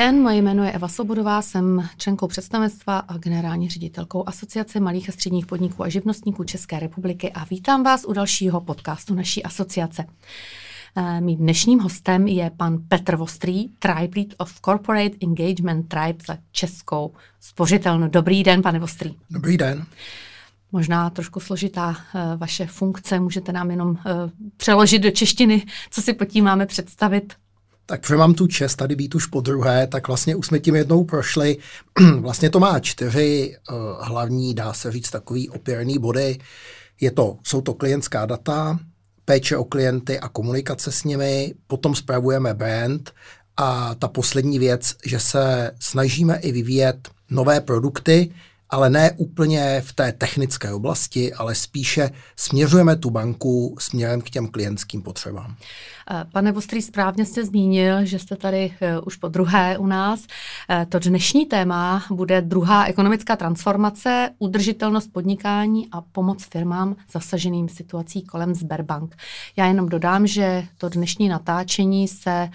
Den, moje jméno je Eva Svobodová, jsem členkou představenstva a generální ředitelkou Asociace malých a středních podniků a živnostníků České republiky a vítám vás u dalšího podcastu naší asociace. Eh, mým dnešním hostem je pan Petr Vostrý, Tribe Lead of Corporate Engagement Tribe za Českou spořitelnu. Dobrý den, pane Vostrý. Dobrý den. Možná trošku složitá uh, vaše funkce, můžete nám jenom uh, přeložit do češtiny, co si pod tím máme představit? Tak protože mám tu čest tady být už po druhé, tak vlastně už jsme tím jednou prošli. vlastně to má čtyři uh, hlavní, dá se říct, takový opěrný body. Je to, jsou to klientská data, péče o klienty a komunikace s nimi, potom spravujeme brand a ta poslední věc, že se snažíme i vyvíjet nové produkty, ale ne úplně v té technické oblasti, ale spíše směřujeme tu banku směrem k těm klientským potřebám. Eh, pane Vostrý, správně jste zmínil, že jste tady eh, už po druhé u nás. Eh, to dnešní téma bude druhá ekonomická transformace, udržitelnost podnikání a pomoc firmám zasaženým situací kolem Sberbank. Já jenom dodám, že to dnešní natáčení se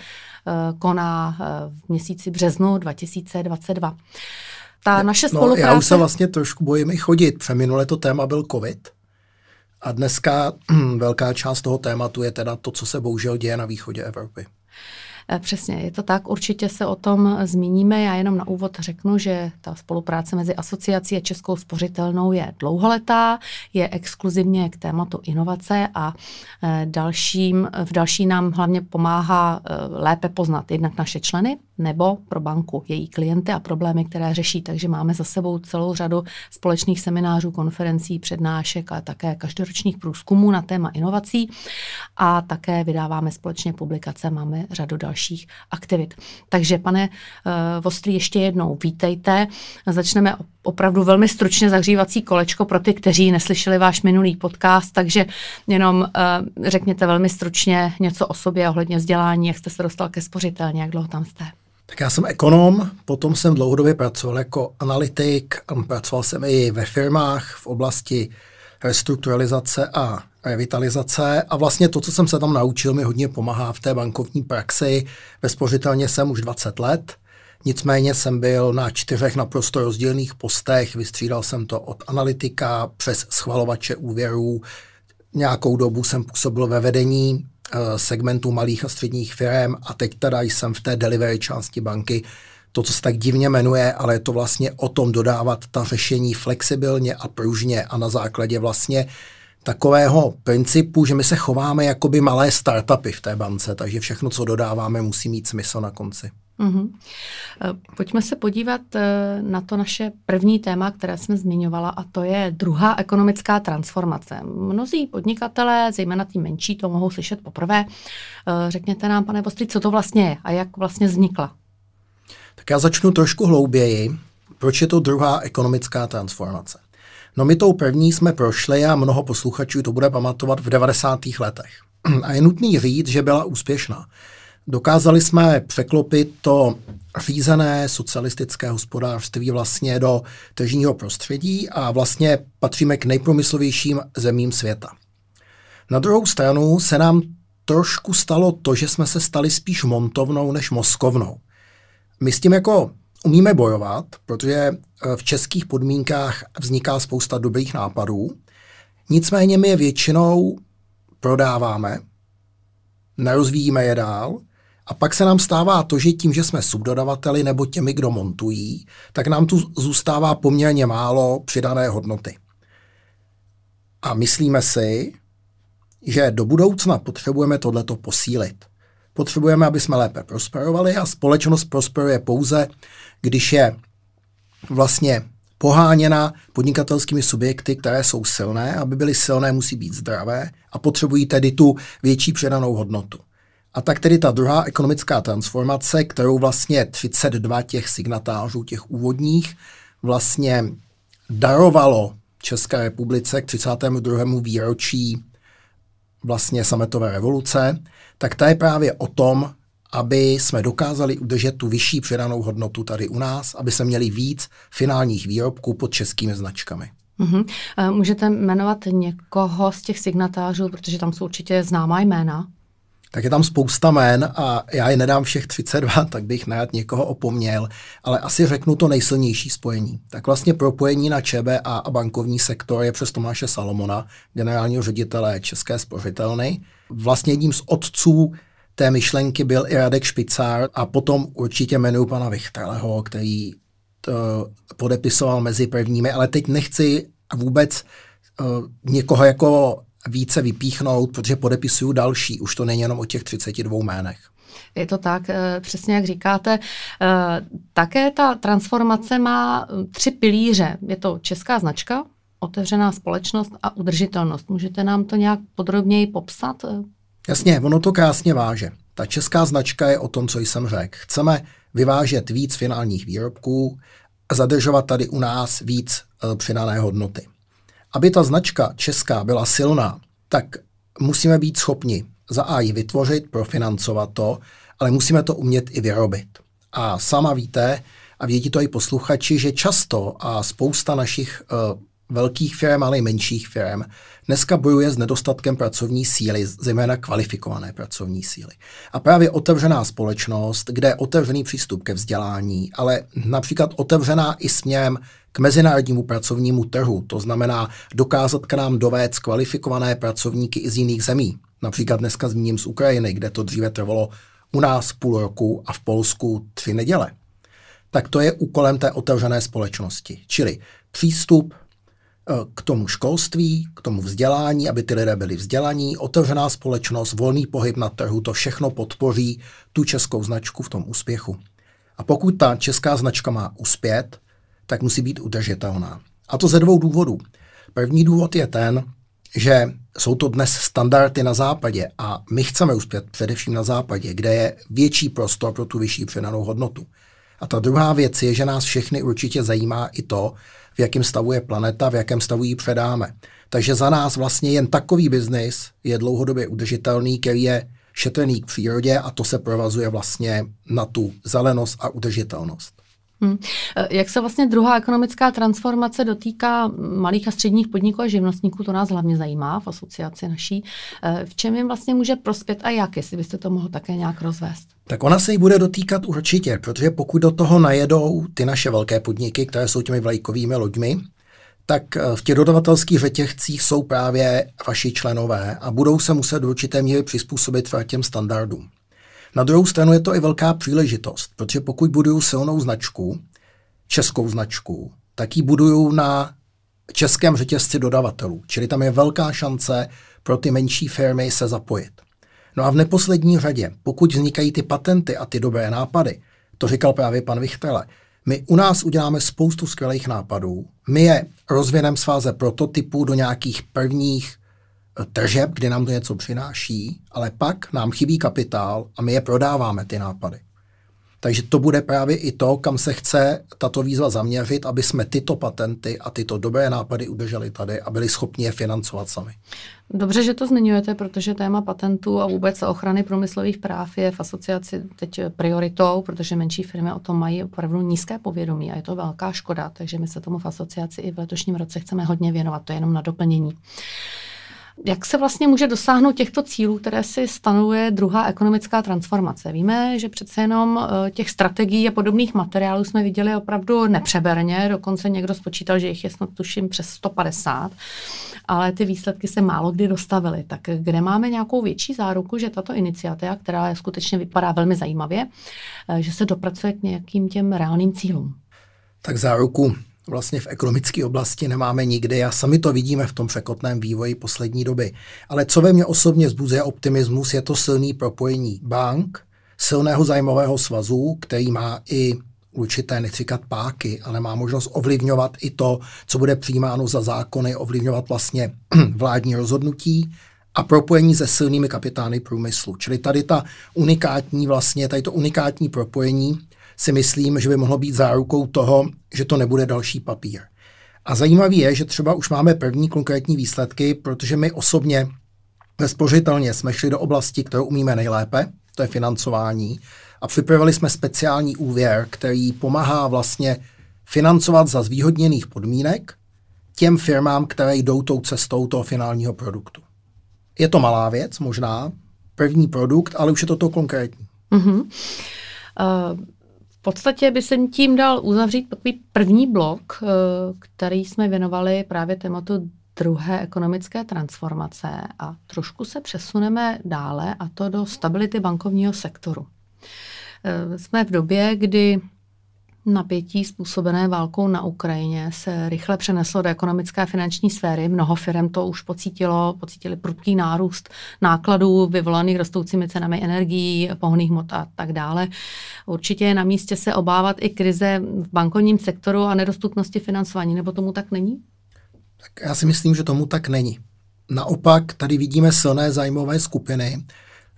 koná v měsíci březnu 2022 ta naše spolupráce... No, já už se vlastně trošku bojím i chodit, protože minule to téma byl covid. A dneska velká část toho tématu je teda to, co se bohužel děje na východě Evropy. Eh, přesně, je to tak, určitě se o tom zmíníme. Já jenom na úvod řeknu, že ta spolupráce mezi asociací a Českou spořitelnou je dlouholetá, je exkluzivně k tématu inovace a eh, dalším, v další nám hlavně pomáhá eh, lépe poznat jednak naše členy nebo pro banku její klienty a problémy, které řeší. Takže máme za sebou celou řadu společných seminářů, konferencí, přednášek a také každoročních průzkumů na téma inovací a také vydáváme společně publikace, máme řadu dalších aktivit. Takže pane uh, Vostrý, ještě jednou vítejte. Začneme opravdu velmi stručně zahřívací kolečko pro ty, kteří neslyšeli váš minulý podcast, takže jenom uh, řekněte velmi stručně něco o sobě ohledně vzdělání, jak jste se dostal ke spořitelně, jak dlouho tam jste. Tak já jsem ekonom, potom jsem dlouhodobě pracoval jako analytik, pracoval jsem i ve firmách v oblasti restrukturalizace a revitalizace. A vlastně to, co jsem se tam naučil, mi hodně pomáhá v té bankovní praxi. Ve jsem už 20 let, nicméně jsem byl na čtyřech naprosto rozdílných postech, vystřídal jsem to od analytika přes schvalovače úvěrů, nějakou dobu jsem působil ve vedení segmentu malých a středních firm a teď teda jsem v té delivery části banky, to, co se tak divně jmenuje, ale je to vlastně o tom dodávat ta řešení flexibilně a pružně a na základě vlastně takového principu, že my se chováme jako by malé startupy v té bance, takže všechno, co dodáváme, musí mít smysl na konci. Mm-hmm. Pojďme se podívat eh, na to naše první téma, které jsme zmiňovala, a to je druhá ekonomická transformace. Mnozí podnikatelé, zejména ty menší, to mohou slyšet poprvé. Eh, řekněte nám, pane Vostry, co to vlastně je a jak vlastně vznikla? Tak já začnu trošku hlouběji. Proč je to druhá ekonomická transformace? No my tou první jsme prošli a mnoho posluchačů to bude pamatovat v 90. letech. A je nutný říct, že byla úspěšná. Dokázali jsme překlopit to řízené socialistické hospodářství vlastně do tržního prostředí a vlastně patříme k nejpromyslovějším zemím světa. Na druhou stranu se nám trošku stalo to, že jsme se stali spíš montovnou než moskovnou. My s tím jako umíme bojovat, protože eh, v českých podmínkách vzniká spousta dobrých nápadů, nicméně my je většinou prodáváme, nerozvíjíme je dál a pak se nám stává to, že tím, že jsme subdodavateli nebo těmi, kdo montují, tak nám tu zůstává poměrně málo přidané hodnoty. A myslíme si, že do budoucna potřebujeme tohleto posílit. Potřebujeme, aby jsme lépe prosperovali a společnost prosperuje pouze, když je vlastně poháněna podnikatelskými subjekty, které jsou silné. Aby byly silné, musí být zdravé a potřebují tedy tu větší předanou hodnotu. A tak tedy ta druhá ekonomická transformace, kterou vlastně 32 těch signatářů, těch úvodních, vlastně darovalo České republice k 32. výročí vlastně sametové revoluce, tak ta je právě o tom, aby jsme dokázali udržet tu vyšší přidanou hodnotu tady u nás, aby se měli víc finálních výrobků pod českými značkami. Mm-hmm. Můžete jmenovat někoho z těch signatářů, protože tam jsou určitě známá jména? Tak je tam spousta men a já je nedám všech 32, tak bych najat někoho opomněl, ale asi řeknu to nejsilnější spojení. Tak vlastně propojení na ČB a bankovní sektor je přes Tomáše Salomona, generálního ředitele České spořitelny. Vlastně jedním z otců té myšlenky byl i Radek Špicár a potom určitě jmenuji pana Vichteleho, který to podepisoval mezi prvními, ale teď nechci vůbec uh, někoho jako více vypíchnout, protože podepisuju další. Už to není jenom o těch 32 jménech. Je to tak, eh, přesně jak říkáte. Eh, také ta transformace má tři pilíře. Je to česká značka, otevřená společnost a udržitelnost. Můžete nám to nějak podrobněji popsat? Jasně, ono to krásně váže. Ta česká značka je o tom, co jsem řekl. Chceme vyvážet víc finálních výrobků a zadržovat tady u nás víc přidané hodnoty. Aby ta značka česká byla silná, tak musíme být schopni za A ji vytvořit, profinancovat to, ale musíme to umět i vyrobit. A sama víte, a vědí to i posluchači, že často a spousta našich uh, velkých firm, ale i menších firm, dneska bojuje s nedostatkem pracovní síly, zejména kvalifikované pracovní síly. A právě otevřená společnost, kde je otevřený přístup ke vzdělání, ale například otevřená i směrem k mezinárodnímu pracovnímu trhu, to znamená dokázat k nám dovést kvalifikované pracovníky i z jiných zemí. Například dneska zmíním z Ukrajiny, kde to dříve trvalo u nás půl roku a v Polsku tři neděle. Tak to je úkolem té otevřené společnosti. Čili přístup k tomu školství, k tomu vzdělání, aby ty lidé byli vzdělaní, otevřená společnost, volný pohyb na trhu, to všechno podpoří tu českou značku v tom úspěchu. A pokud ta česká značka má uspět, tak musí být udržitelná. A to ze dvou důvodů. První důvod je ten, že jsou to dnes standardy na západě a my chceme uspět především na západě, kde je větší prostor pro tu vyšší přidanou hodnotu. A ta druhá věc je, že nás všechny určitě zajímá i to, v jakém stavu je planeta, v jakém stavu ji předáme. Takže za nás vlastně jen takový biznis je dlouhodobě udržitelný, který je šetrný k přírodě a to se provazuje vlastně na tu zelenost a udržitelnost. Hmm. Jak se vlastně druhá ekonomická transformace dotýká malých a středních podniků a živnostníků, to nás hlavně zajímá v asociaci naší. E, v čem jim vlastně může prospět a jak, jestli byste to mohl také nějak rozvést? Tak ona se jí bude dotýkat určitě, protože pokud do toho najedou ty naše velké podniky, které jsou těmi vlajkovými loďmi, tak e, v těch dodavatelských řetězcích jsou právě vaši členové a budou se muset do určité míry přizpůsobit těm standardům. Na druhou stranu je to i velká příležitost, protože pokud buduju silnou značku, českou značku, tak ji buduju na českém řetězci dodavatelů. Čili tam je velká šance pro ty menší firmy se zapojit. No a v neposlední řadě, pokud vznikají ty patenty a ty dobré nápady, to říkal právě pan Vichtele, my u nás uděláme spoustu skvělých nápadů, my je rozvineme z fáze prototypu do nějakých prvních tržeb, kdy nám to něco přináší, ale pak nám chybí kapitál a my je prodáváme, ty nápady. Takže to bude právě i to, kam se chce tato výzva zaměřit, aby jsme tyto patenty a tyto dobré nápady udrželi tady a byli schopni je financovat sami. Dobře, že to zmiňujete, protože téma patentů a vůbec ochrany průmyslových práv je v asociaci teď prioritou, protože menší firmy o tom mají opravdu nízké povědomí a je to velká škoda, takže my se tomu v asociaci i v letošním roce chceme hodně věnovat, to je jenom na doplnění. Jak se vlastně může dosáhnout těchto cílů, které si stanovuje druhá ekonomická transformace? Víme, že přece jenom eh, těch strategií a podobných materiálů jsme viděli opravdu nepřeberně, dokonce někdo spočítal, že jich je snad tuším přes 150, ale ty výsledky se málo kdy dostavily. Tak kde máme nějakou větší záruku, že tato iniciativa, která skutečně vypadá velmi zajímavě, eh, že se dopracuje k nějakým těm reálným cílům? Tak záruku vlastně v ekonomické oblasti nemáme nikdy a sami to vidíme v tom překotném vývoji poslední doby. Ale co ve mně osobně zbuzuje optimismus, je to silný propojení bank, silného zájmového svazu, který má i určité, nechci říkat páky, ale má možnost ovlivňovat i to, co bude přijímáno za zákony, ovlivňovat vlastně vládní rozhodnutí a propojení se silnými kapitány průmyslu. Čili tady ta unikátní vlastně, tady to unikátní propojení si myslím, že by mohlo být zárukou toho, že to nebude další papír. A zajímavé je, že třeba už máme první konkrétní výsledky, protože my osobně bezpořitelně jsme šli do oblasti, kterou umíme nejlépe, to je financování, a připravili jsme speciální úvěr, který pomáhá vlastně financovat za zvýhodněných podmínek těm firmám, které jdou tou cestou toho finálního produktu. Je to malá věc možná, první produkt, ale už je to to konkrétní. Uh-huh. Uh, podstatě by se tím dal uzavřít takový první blok, uh, který jsme věnovali právě tématu druhé ekonomické transformace a trošku se přesuneme dále a to do stability bankovního sektoru. Uh, jsme v době, kdy Napětí způsobené válkou na Ukrajině se rychle přeneslo do ekonomické a finanční sféry. Mnoho firm to už pocítilo, pocítili prudký nárůst nákladů vyvolaných rostoucími cenami energií, pohonných hmot a tak dále. Určitě je na místě se obávat i krize v bankovním sektoru a nedostupnosti financování, nebo tomu tak není? Tak já si myslím, že tomu tak není. Naopak tady vidíme silné zájmové skupiny,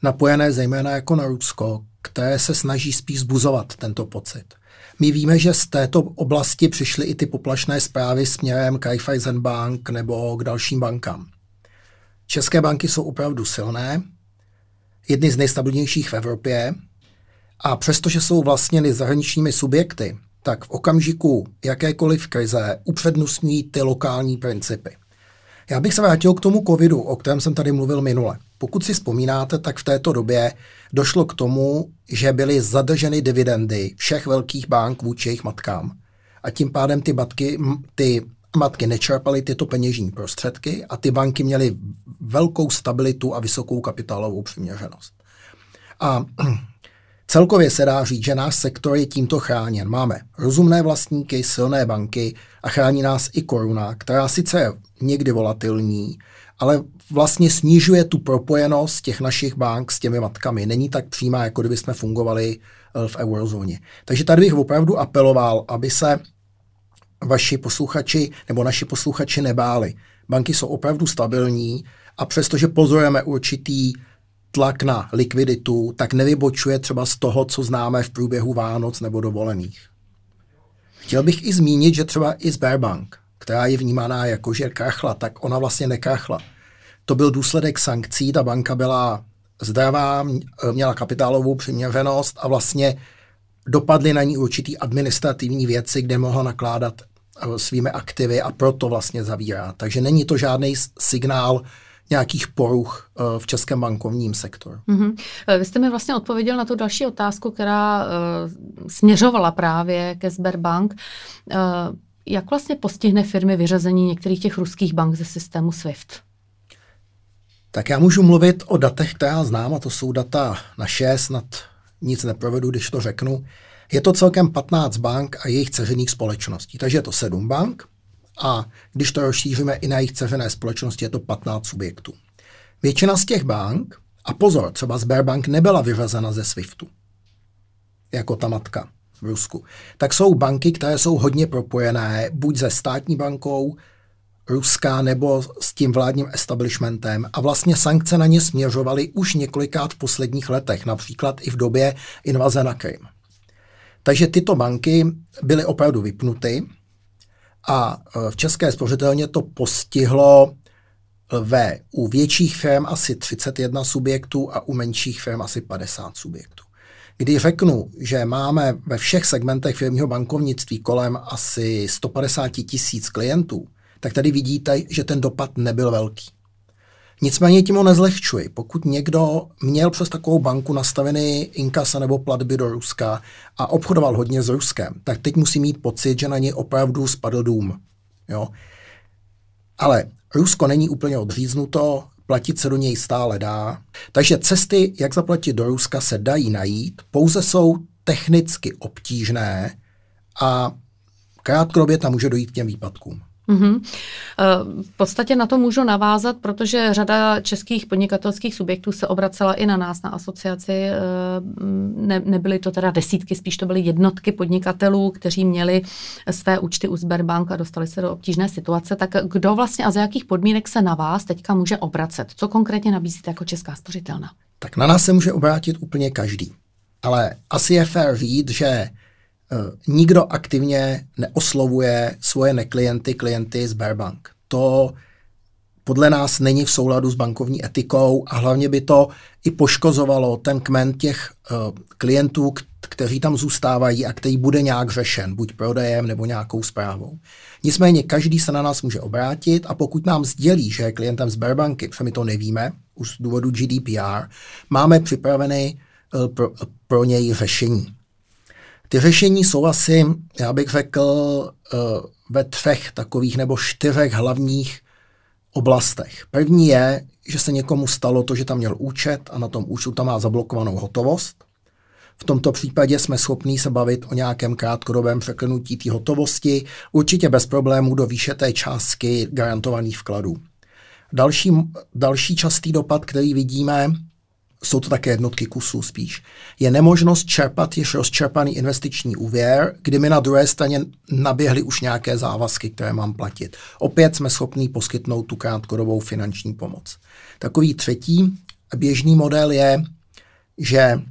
napojené zejména jako na Rusko, které se snaží spíš zbuzovat tento pocit. My víme, že z této oblasti přišly i ty poplašné zprávy směrem k Bank nebo k dalším bankám. České banky jsou opravdu silné, jedny z nejstabilnějších v Evropě a přestože jsou vlastněny zahraničními subjekty, tak v okamžiku jakékoliv krize upřednostňují ty lokální principy. Já bych se vrátil k tomu covidu, o kterém jsem tady mluvil minule. Pokud si vzpomínáte, tak v této době došlo k tomu, že byly zadrženy dividendy všech velkých bank vůči jejich matkám. A tím pádem ty, matky, ty matky nečerpaly tyto peněžní prostředky a ty banky měly velkou stabilitu a vysokou kapitálovou přiměřenost. A celkově se dá říct, že náš sektor je tímto chráněn. Máme rozumné vlastníky, silné banky a chrání nás i koruna, která sice je někdy volatilní, ale vlastně snižuje tu propojenost těch našich bank s těmi matkami. Není tak přímá, jako kdyby jsme fungovali eh, v eurozóně. Takže tady bych opravdu apeloval, aby se vaši posluchači nebo naši posluchači nebáli. Banky jsou opravdu stabilní a přestože pozorujeme určitý tlak na likviditu, tak nevybočuje třeba z toho, co známe v průběhu Vánoc nebo dovolených. Chtěl bych i zmínit, že třeba i Sberbank, která je vnímaná jako, že krachla, tak ona vlastně nekrachla. To byl důsledek sankcí, ta banka byla zdravá, měla kapitálovou přiměřenost a vlastně dopadly na ní určitý administrativní věci, kde mohla nakládat eh, svými aktivy a proto vlastně zavírá. Takže není to žádný signál nějakých poruch eh, v českém bankovním sektoru. Mm-hmm. Vy jste mi vlastně odpověděl na tu další otázku, která uh, směřovala právě ke Sberbank. Uh, jak vlastně postihne firmy vyřazení některých těch ruských bank ze systému SWIFT? Tak já můžu mluvit o datech, která znám, a to jsou data naše, snad nic neprovedu, když to řeknu. Je to celkem 15 bank a jejich ceřených společností. Takže je to 7 bank a když to rozšíříme i na jejich ceřené společnosti, je to 15 subjektů. Většina z těch bank, a pozor, třeba Sberbank nebyla vyřazena ze SWIFTu, jako ta matka v Rusku, tak jsou banky, které jsou hodně propojené buď se státní bankou, Ruska nebo s tím vládním establishmentem a vlastně sankce na ně směřovaly už několikrát v posledních letech, například i v době invaze na Krym. Takže tyto banky byly opravdu vypnuty a e, v České spořitelně to postihlo ve u větších firm asi 31 subjektů a u menších firm asi 50 subjektů. Když řeknu, že máme ve všech segmentech firmního bankovnictví kolem asi 150 tisíc klientů, tak tady vidíte, že ten dopad nebyl velký. Nicméně tím ho nezlehčuji. Pokud někdo měl přes takovou banku nastavený inkasa nebo platby do Ruska a obchodoval hodně s Ruskem, tak teď musí mít pocit, že na něj opravdu spadl dům. Jo? Ale Rusko není úplně odříznuto, platit se do něj stále dá. Takže cesty, jak zaplatit do Ruska, se dají najít, pouze jsou technicky obtížné a krátkodobě tam může dojít k těm výpadkům. Mm-hmm. V podstatě na to můžu navázat, protože řada českých podnikatelských subjektů se obracela i na nás, na asociaci. Eh, ne, nebyly to teda desítky, spíš to byly jednotky podnikatelů, kteří měli své účty u Sberbank a dostali se do obtížné situace. Tak kdo vlastně a za jakých podmínek se na vás teďka může obracet? Co konkrétně nabízíte jako Česká spořitelna? Tak na nás se může obrátit úplně každý. Ale asi je fér říct, že nikdo aktivně neoslovuje svoje neklienty, klienty z Bearbank. To podle nás není v souladu s bankovní etikou a hlavně by to i poškozovalo ten kmen těch uh, klientů, kteří tam zůstávají a který bude nějak řešen, buď prodejem nebo nějakou zprávou. Nicméně každý se na nás může obrátit a pokud nám sdělí, že je klientem Sberbanky, protože my to nevíme, už z důvodu GDPR, máme připraveny uh, pro, pro něj řešení. Ty řešení jsou asi, já bych řekl, uh, ve třech takových nebo čtyřech hlavních oblastech. První je, že se někomu stalo to, že tam měl účet a na tom účtu tam má zablokovanou hotovost. V tomto případě jsme schopní se bavit o nějakém krátkodobém překlenutí té hotovosti, určitě bez problémů do výše té částky garantovaných vkladů. Další, další častý dopad, který vidíme, jsou to také jednotky kusů spíš, je nemožnost čerpat již rozčerpaný investiční úvěr, kdy mi na druhé straně naběhly už nějaké závazky, které mám platit. Opět jsme schopni poskytnout tu krátkodobou finanční pomoc. Takový třetí běžný model je, že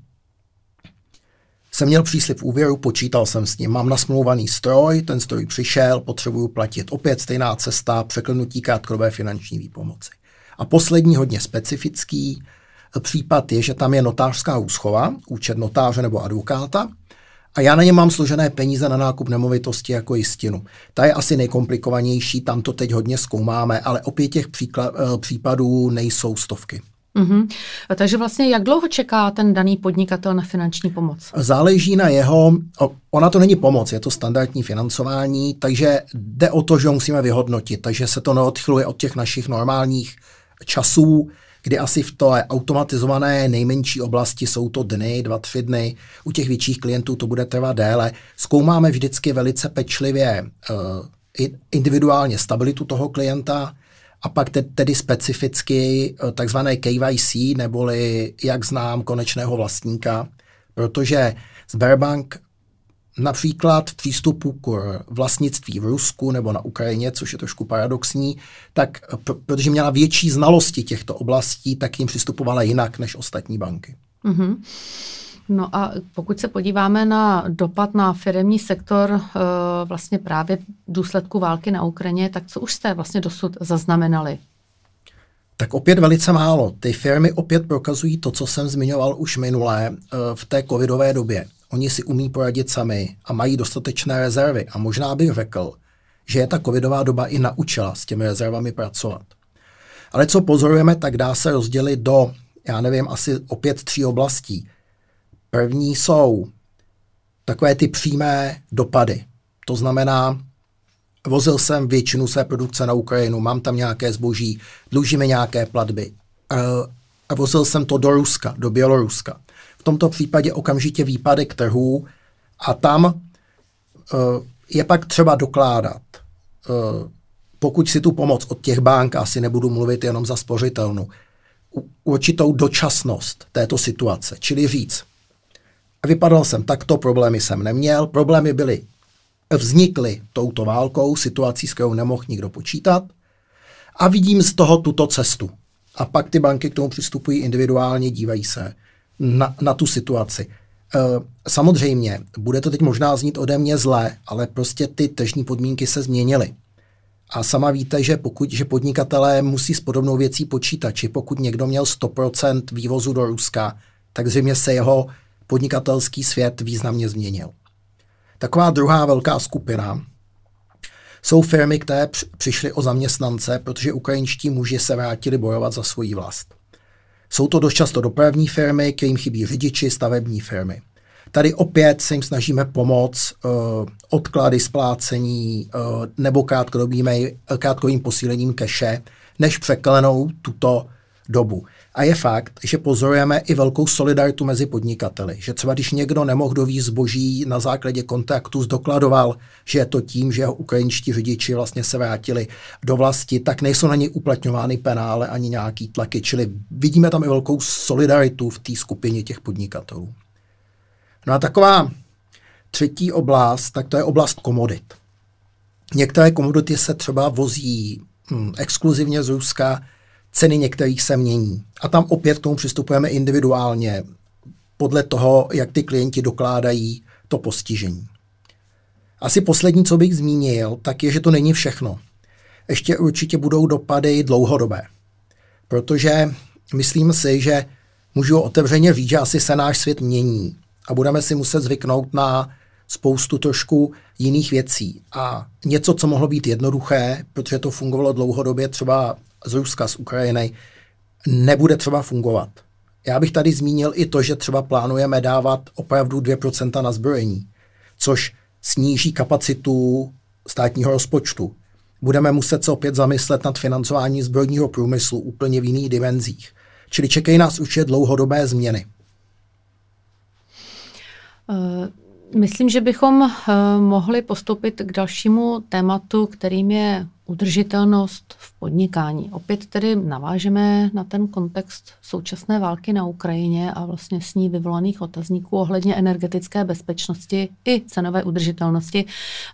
jsem měl příslip úvěru, počítal jsem s ním, mám nasmlouvaný stroj, ten stroj přišel, potřebuju platit. Opět stejná cesta, překlenutí krátkodobé finanční výpomoci. A poslední hodně specifický, případ je, že tam je notářská úschova, účet notáře nebo advokáta, a já na ně mám složené peníze na nákup nemovitosti jako jistinu. Ta je asi nejkomplikovanější, tam to teď hodně zkoumáme, ale opět těch příklad, eh, případů nejsou stovky. Mm-hmm. Takže vlastně jak dlouho čeká ten daný podnikatel na finanční pomoc? Záleží na jeho, ona to není pomoc, je to standardní financování, takže jde o to, že ho musíme vyhodnotit, takže se to neodchyluje od těch našich normálních časů, kdy asi v té automatizované nejmenší oblasti jsou to dny, dva, tři dny. U těch větších klientů to bude trvat déle. Zkoumáme vždycky velice pečlivě uh, individuálně stabilitu toho klienta a pak te, tedy specificky uh, takzvané KYC, neboli jak znám konečného vlastníka, protože Sberbank například v přístupu k vlastnictví v Rusku nebo na Ukrajině, což je trošku paradoxní, tak protože měla větší znalosti těchto oblastí, tak jim přistupovala jinak než ostatní banky. Mm-hmm. No a pokud se podíváme na dopad na firmní sektor e, vlastně právě v důsledku války na Ukrajině, tak co už jste vlastně dosud zaznamenali? Tak opět velice málo. Ty firmy opět prokazují to, co jsem zmiňoval už minulé e, v té covidové době oni si umí poradit sami a mají dostatečné rezervy. A možná bych řekl, že je ta covidová doba i naučila s těmi rezervami pracovat. Ale co pozorujeme, tak dá se rozdělit do, já nevím, asi opět tří oblastí. První jsou takové ty přímé dopady. To znamená, vozil jsem většinu své produkce na Ukrajinu, mám tam nějaké zboží, dlužíme nějaké platby. A vozil jsem to do Ruska, do Běloruska. Tomto případě okamžitě výpadek trhů a tam uh, je pak třeba dokládat, uh, pokud si tu pomoc od těch bank, asi nebudu mluvit jenom za spořitelnu, určitou dočasnost této situace, čili říct, vypadal jsem takto, problémy jsem neměl, problémy byly, vznikly touto válkou, situací, s kterou nemohl nikdo počítat a vidím z toho tuto cestu. A pak ty banky k tomu přistupují individuálně, dívají se, na, na tu situaci. E, samozřejmě, bude to teď možná znít ode mě zlé, ale prostě ty tržní podmínky se změnily. A sama víte, že pokud že podnikatelé musí s podobnou věcí počítat, či pokud někdo měl 100% vývozu do Ruska, tak zřejmě se jeho podnikatelský svět významně změnil. Taková druhá velká skupina jsou firmy, které přišly o zaměstnance, protože ukrajinští muži se vrátili bojovat za svoji vlast. Jsou to dost často dopravní firmy, kterým chybí řidiči, stavební firmy. Tady opět se jim snažíme pomoct uh, odklady splácení uh, nebo krátkodobým posílením keše, než překlenou tuto dobu. A je fakt, že pozorujeme i velkou solidaritu mezi podnikateli. Že třeba když někdo nemohl dovízt zboží na základě kontaktu, zdokladoval, že je to tím, že jeho ukrajinští řidiči vlastně se vrátili do vlasti, tak nejsou na něj uplatňovány penále ani nějaký tlaky. Čili vidíme tam i velkou solidaritu v té skupině těch podnikatelů. No a taková třetí oblast, tak to je oblast komodit. Některé komodity se třeba vozí hm, exkluzivně z Ruska, ceny některých se mění. A tam opět k tomu přistupujeme individuálně, podle toho, jak ty klienti dokládají to postižení. Asi poslední, co bych zmínil, tak je, že to není všechno. ještě určitě budou dopady dlouhodobé. Protože myslím si, že můžu otevřeně říct, že asi se náš svět mění a budeme si muset zvyknout na spoustu trošku jiných věcí. A něco, co mohlo být jednoduché, protože to fungovalo dlouhodobě třeba z Ruska, z Ukrajiny, nebude třeba fungovat. Já bych tady zmínil i to, že třeba plánujeme dávat opravdu 2% na zbrojení, což sníží kapacitu státního rozpočtu. Budeme muset se opět zamyslet nad financování zbrojního průmyslu úplně v jiných dimenzích. Čili čekají nás určitě dlouhodobé změny. Uh... Myslím, že bychom uh, mohli postoupit k dalšímu tématu, kterým je udržitelnost v podnikání. Opět tedy navážeme na ten kontext současné války na Ukrajině a vlastně s ní vyvolaných otazníků ohledně energetické bezpečnosti i cenové udržitelnosti.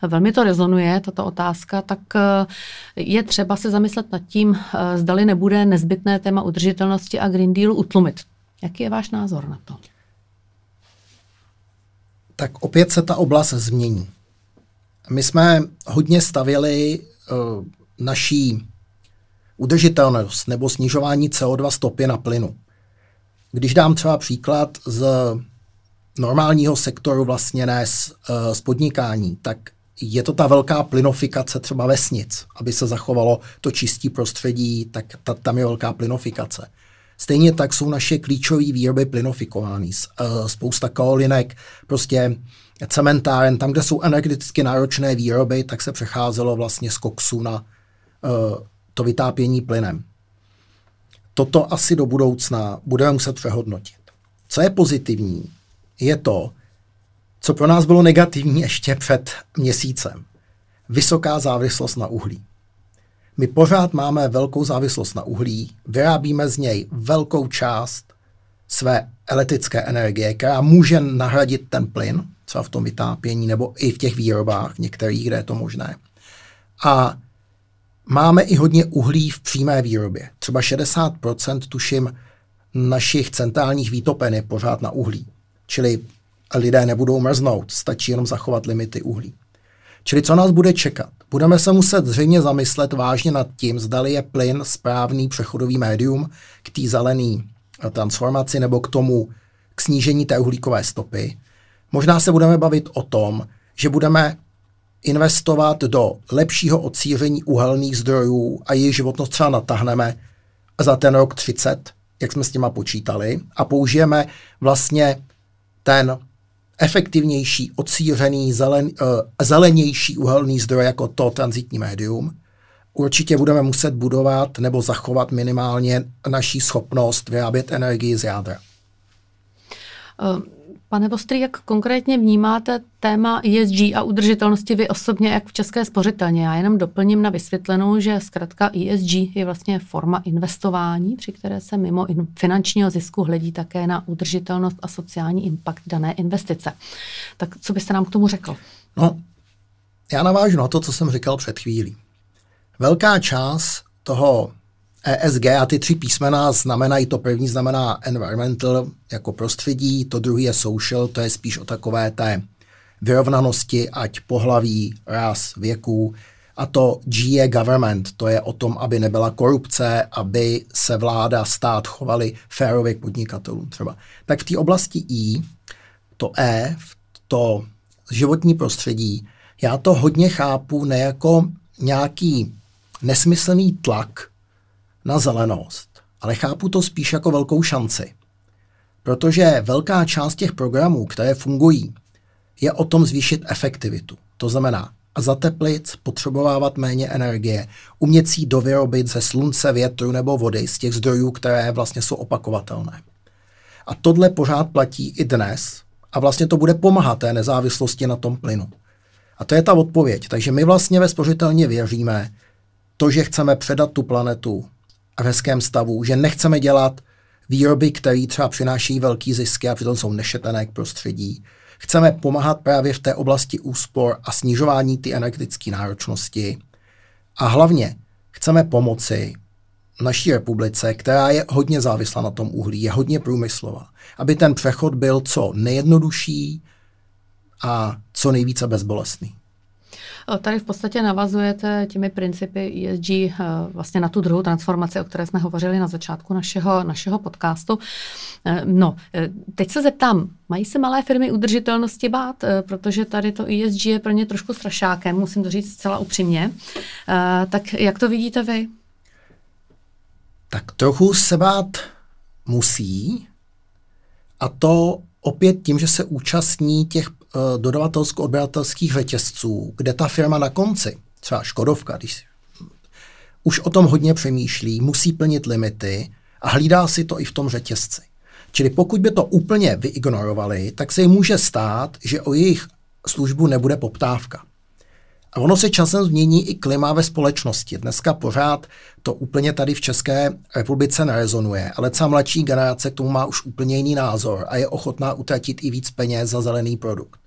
Velmi to rezonuje, tato otázka, tak eh, je třeba se zamyslet nad tím, eh, zdali nebude nezbytné téma udržitelnosti a Green Deal utlumit. Jaký je váš názor na to? Tak opět se ta oblast změní. My jsme hodně stavěli naší udržitelnost nebo snižování CO2 stopy na plynu. Když dám třeba příklad z normálního sektoru vlastně ne z, uh, z podnikání, tak je to ta velká plynofikace třeba vesnic, aby se zachovalo to čistý prostředí, tak ta, tam je velká plynofikace. Stejně tak jsou naše klíčové výroby plynofikovány. Uh, spousta kaolinek, prostě cementáren, tam, kde jsou energeticky náročné výroby, tak se přecházelo vlastně z koksu na uh, to vytápění plynem. Toto asi do budoucna budeme muset přehodnotit. Co je pozitivní, je to, co pro nás bylo negativní ještě před měsícem. Vysoká závislost na uhlí. My pořád máme velkou závislost na uhlí, vyrábíme z něj velkou část své elektrické energie, která může nahradit ten plyn, třeba v tom vytápění nebo i v těch výrobách některých, kde je to možné. A máme i hodně uhlí v přímé výrobě. Třeba 60% tuším našich centrálních výtopen je pořád na uhlí. Čili lidé nebudou mrznout, stačí jenom zachovat limity uhlí. Čili co nás bude čekat? Budeme se muset zřejmě zamyslet vážně nad tím, zdali je plyn správný přechodový médium k té zelené transformaci nebo k tomu k snížení té uhlíkové stopy. Možná se budeme bavit o tom, že budeme investovat do lepšího odsíření uhelných zdrojů a jejich životnost třeba natáhneme za ten rok 30, jak jsme s těma počítali, a použijeme vlastně ten efektivnější, odsířený, zelen, uh, zelenější uhelný zdroj jako to transitní médium, určitě budeme muset budovat nebo zachovat minimálně naší schopnost vyrábět energii z jádra. Uh Pane Vostrý, jak konkrétně vnímáte téma ESG a udržitelnosti vy osobně, jak v České spořitelně? Já jenom doplním na vysvětlenou, že zkrátka ESG je vlastně forma investování, při které se mimo finančního zisku hledí také na udržitelnost a sociální impact dané investice. Tak co byste nám k tomu řekl? No, já navážu na to, co jsem říkal před chvílí. Velká část toho ESG a ty tři písmena znamenají, to první znamená environmental jako prostředí, to druhý je social, to je spíš o takové té vyrovnanosti, ať pohlaví, ras, věku. A to G je government, to je o tom, aby nebyla korupce, aby se vláda, stát chovali férově k podnikatelům třeba. Tak v té oblasti I, to E, to životní prostředí, já to hodně chápu ne jako nějaký nesmyslný tlak, na zelenost, ale chápu to spíš jako velkou šanci. Protože velká část těch programů, které fungují, je o tom zvýšit efektivitu. To znamená a zateplit, potřebovávat méně energie, umět si dovyrobit ze slunce, větru nebo vody z těch zdrojů, které vlastně jsou opakovatelné. A tohle pořád platí i dnes a vlastně to bude pomáhat té nezávislosti na tom plynu. A to je ta odpověď. Takže my vlastně ve spořitelně věříme, to, že chceme předat tu planetu v hezkém stavu, že nechceme dělat výroby, které třeba přináší velký zisky a přitom jsou nešetené k prostředí. Chceme pomáhat právě v té oblasti úspor a snižování ty energetické náročnosti. A hlavně chceme pomoci naší republice, která je hodně závislá na tom uhlí, je hodně průmyslová, aby ten přechod byl co nejjednodušší a co nejvíce bezbolestný. Tady v podstatě navazujete těmi principy ESG eh, vlastně na tu druhou transformaci, o které jsme hovořili na začátku našeho, našeho podcastu. Eh, no, eh, teď se zeptám, mají se malé firmy udržitelnosti bát, protože tady to ESG je pro ně trošku strašákem, musím to říct zcela upřímně. Tak jak to vidíte vy? Tak trochu se bát musí, a to opět tím, že se účastní těch dodavatelsko-odběratelských řetězců, kde ta firma na konci, třeba Škodovka, když už o tom hodně přemýšlí, musí plnit limity a hlídá si to i v tom řetězci. Čili pokud by to úplně vyignorovali, tak se jim může stát, že o jejich službu nebude poptávka. A ono se časem změní i klima ve společnosti. Dneska pořád to úplně tady v České republice nerezonuje, ale celá mladší generace k tomu má už úplně jiný názor a je ochotná utratit i víc peněz za zelený produkt.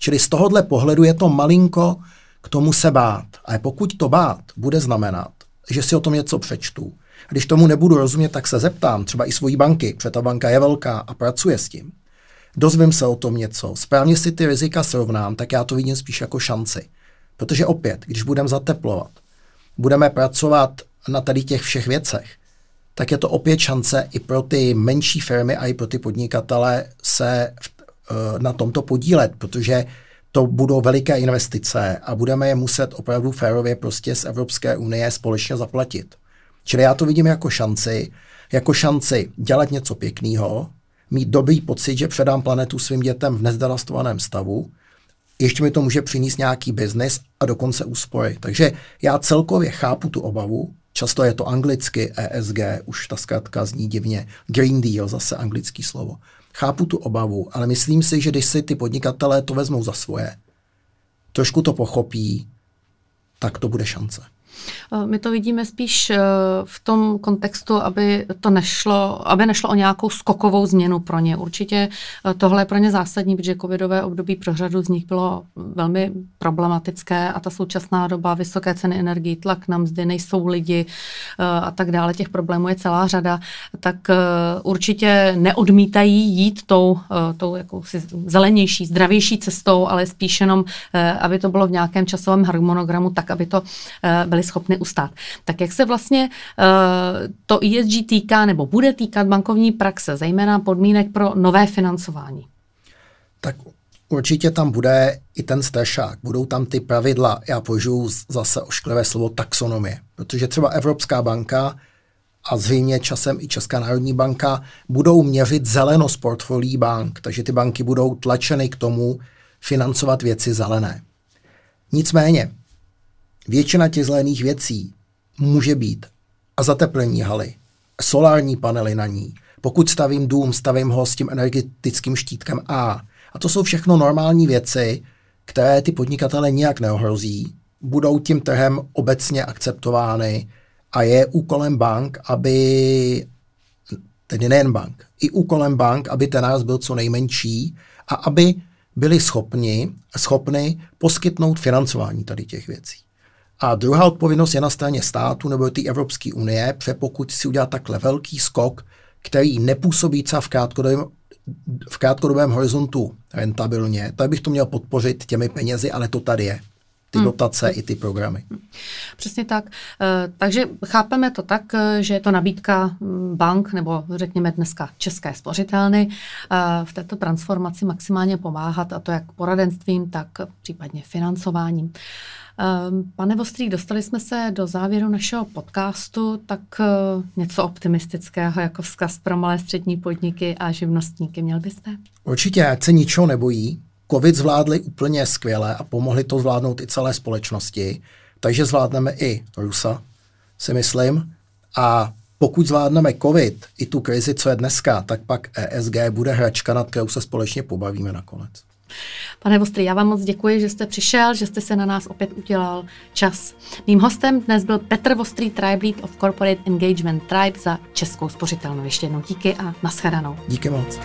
Čili z tohohle pohledu je to malinko k tomu se bát. A pokud to bát bude znamenat, že si o tom něco přečtu, a když tomu nebudu rozumět, tak se zeptám třeba i svojí banky, protože ta banka je velká a pracuje s tím. Dozvím se o tom něco, správně si ty rizika srovnám, tak já to vidím spíš jako šanci. Protože opět, když budeme zateplovat, budeme pracovat na tady těch všech věcech, tak je to opět šance i pro ty menší firmy a i pro ty podnikatele se uh, na tomto podílet, protože to budou veliké investice a budeme je muset opravdu férově prostě z Evropské unie společně zaplatit. Čili já to vidím jako šanci, jako šanci dělat něco pěkného, mít dobrý pocit, že předám planetu svým dětem v nezdevastovaném stavu ještě mi to může přinést nějaký biznis a dokonce úspory. Takže já celkově chápu tu obavu, často je to anglicky ESG, už ta zkrátka zní divně, Green Deal, zase anglický slovo. Chápu tu obavu, ale myslím si, že když si ty podnikatelé to vezmou za svoje, trošku to pochopí, tak to bude šance. Eh, my to vidíme spíš eh, v tom kontextu, aby to nešlo, aby nešlo o nějakou skokovou změnu pro ně. Určitě eh, tohle je pro ně zásadní, protože covidové období pro řadu z nich bylo velmi problematické a ta současná doba, vysoké ceny energií, tlak na mzdy, nejsou lidi a tak dále, těch problémů je celá řada, tak určitě neodmítají jít tou, tou jakousi zelenější, zdravější cestou, ale spíš jenom, aby to bylo v nějakém časovém harmonogramu, tak, aby to byly schopny ustát. Tak jak se vlastně uh, to ESG týká nebo bude týkat bankovní praxe, zejména podmínek pro nové financování? Tak určitě tam bude i ten strašák. Budou tam ty pravidla, já použiju zase ošklivé slovo taxonomie, protože třeba Evropská banka a zřejmě časem i Česká národní banka budou měřit zelenost portfolií bank, takže ty banky budou tlačeny k tomu financovat věci zelené. Nicméně, Většina těch zelených věcí může být a zateplení haly, solární panely na ní. Pokud stavím dům, stavím ho s tím energetickým štítkem A. A to jsou všechno normální věci, které ty podnikatele nijak neohrozí, budou tím trhem obecně akceptovány a je úkolem bank, aby, tedy nejen bank, i úkolem bank, aby ten náraz byl co nejmenší a aby byli schopni, schopni poskytnout financování tady těch věcí. A druhá odpovědnost je na straně státu nebo té Evropské unie, protože pokud si udělá takhle velký skok, který nepůsobí třeba v krátkodobém, v krátkodobém horizontu rentabilně, tak bych to měl podpořit těmi penězi, ale to tady je ty hmm. dotace i ty programy. Hmm. Přesně tak. Eh, takže chápeme to tak, eh, že je to nabídka mm, bank nebo řekněme dneska české spořitelny eh, v této transformaci maximálně pomáhat a to jak poradenstvím, tak případně financováním. Pane Vostrý, dostali jsme se do závěru našeho podcastu, tak něco optimistického jako vzkaz pro malé střední podniky a živnostníky měl byste? Určitě, ať se ničeho nebojí. Covid zvládli úplně skvěle a pomohli to zvládnout i celé společnosti, takže zvládneme i Rusa, si myslím. A pokud zvládneme COVID, i tu krizi, co je dneska, tak pak ESG bude hračka, nad kterou se společně pobavíme nakonec. Pane Vostrý, já vám moc děkuji, že jste přišel, že jste se na nás opět udělal čas. Mým hostem dnes byl Petr Vostrý, Tribe Lead of Corporate Engagement Tribe za Českou spořitelnou. Ještě jednou díky a nashledanou. Díky moc.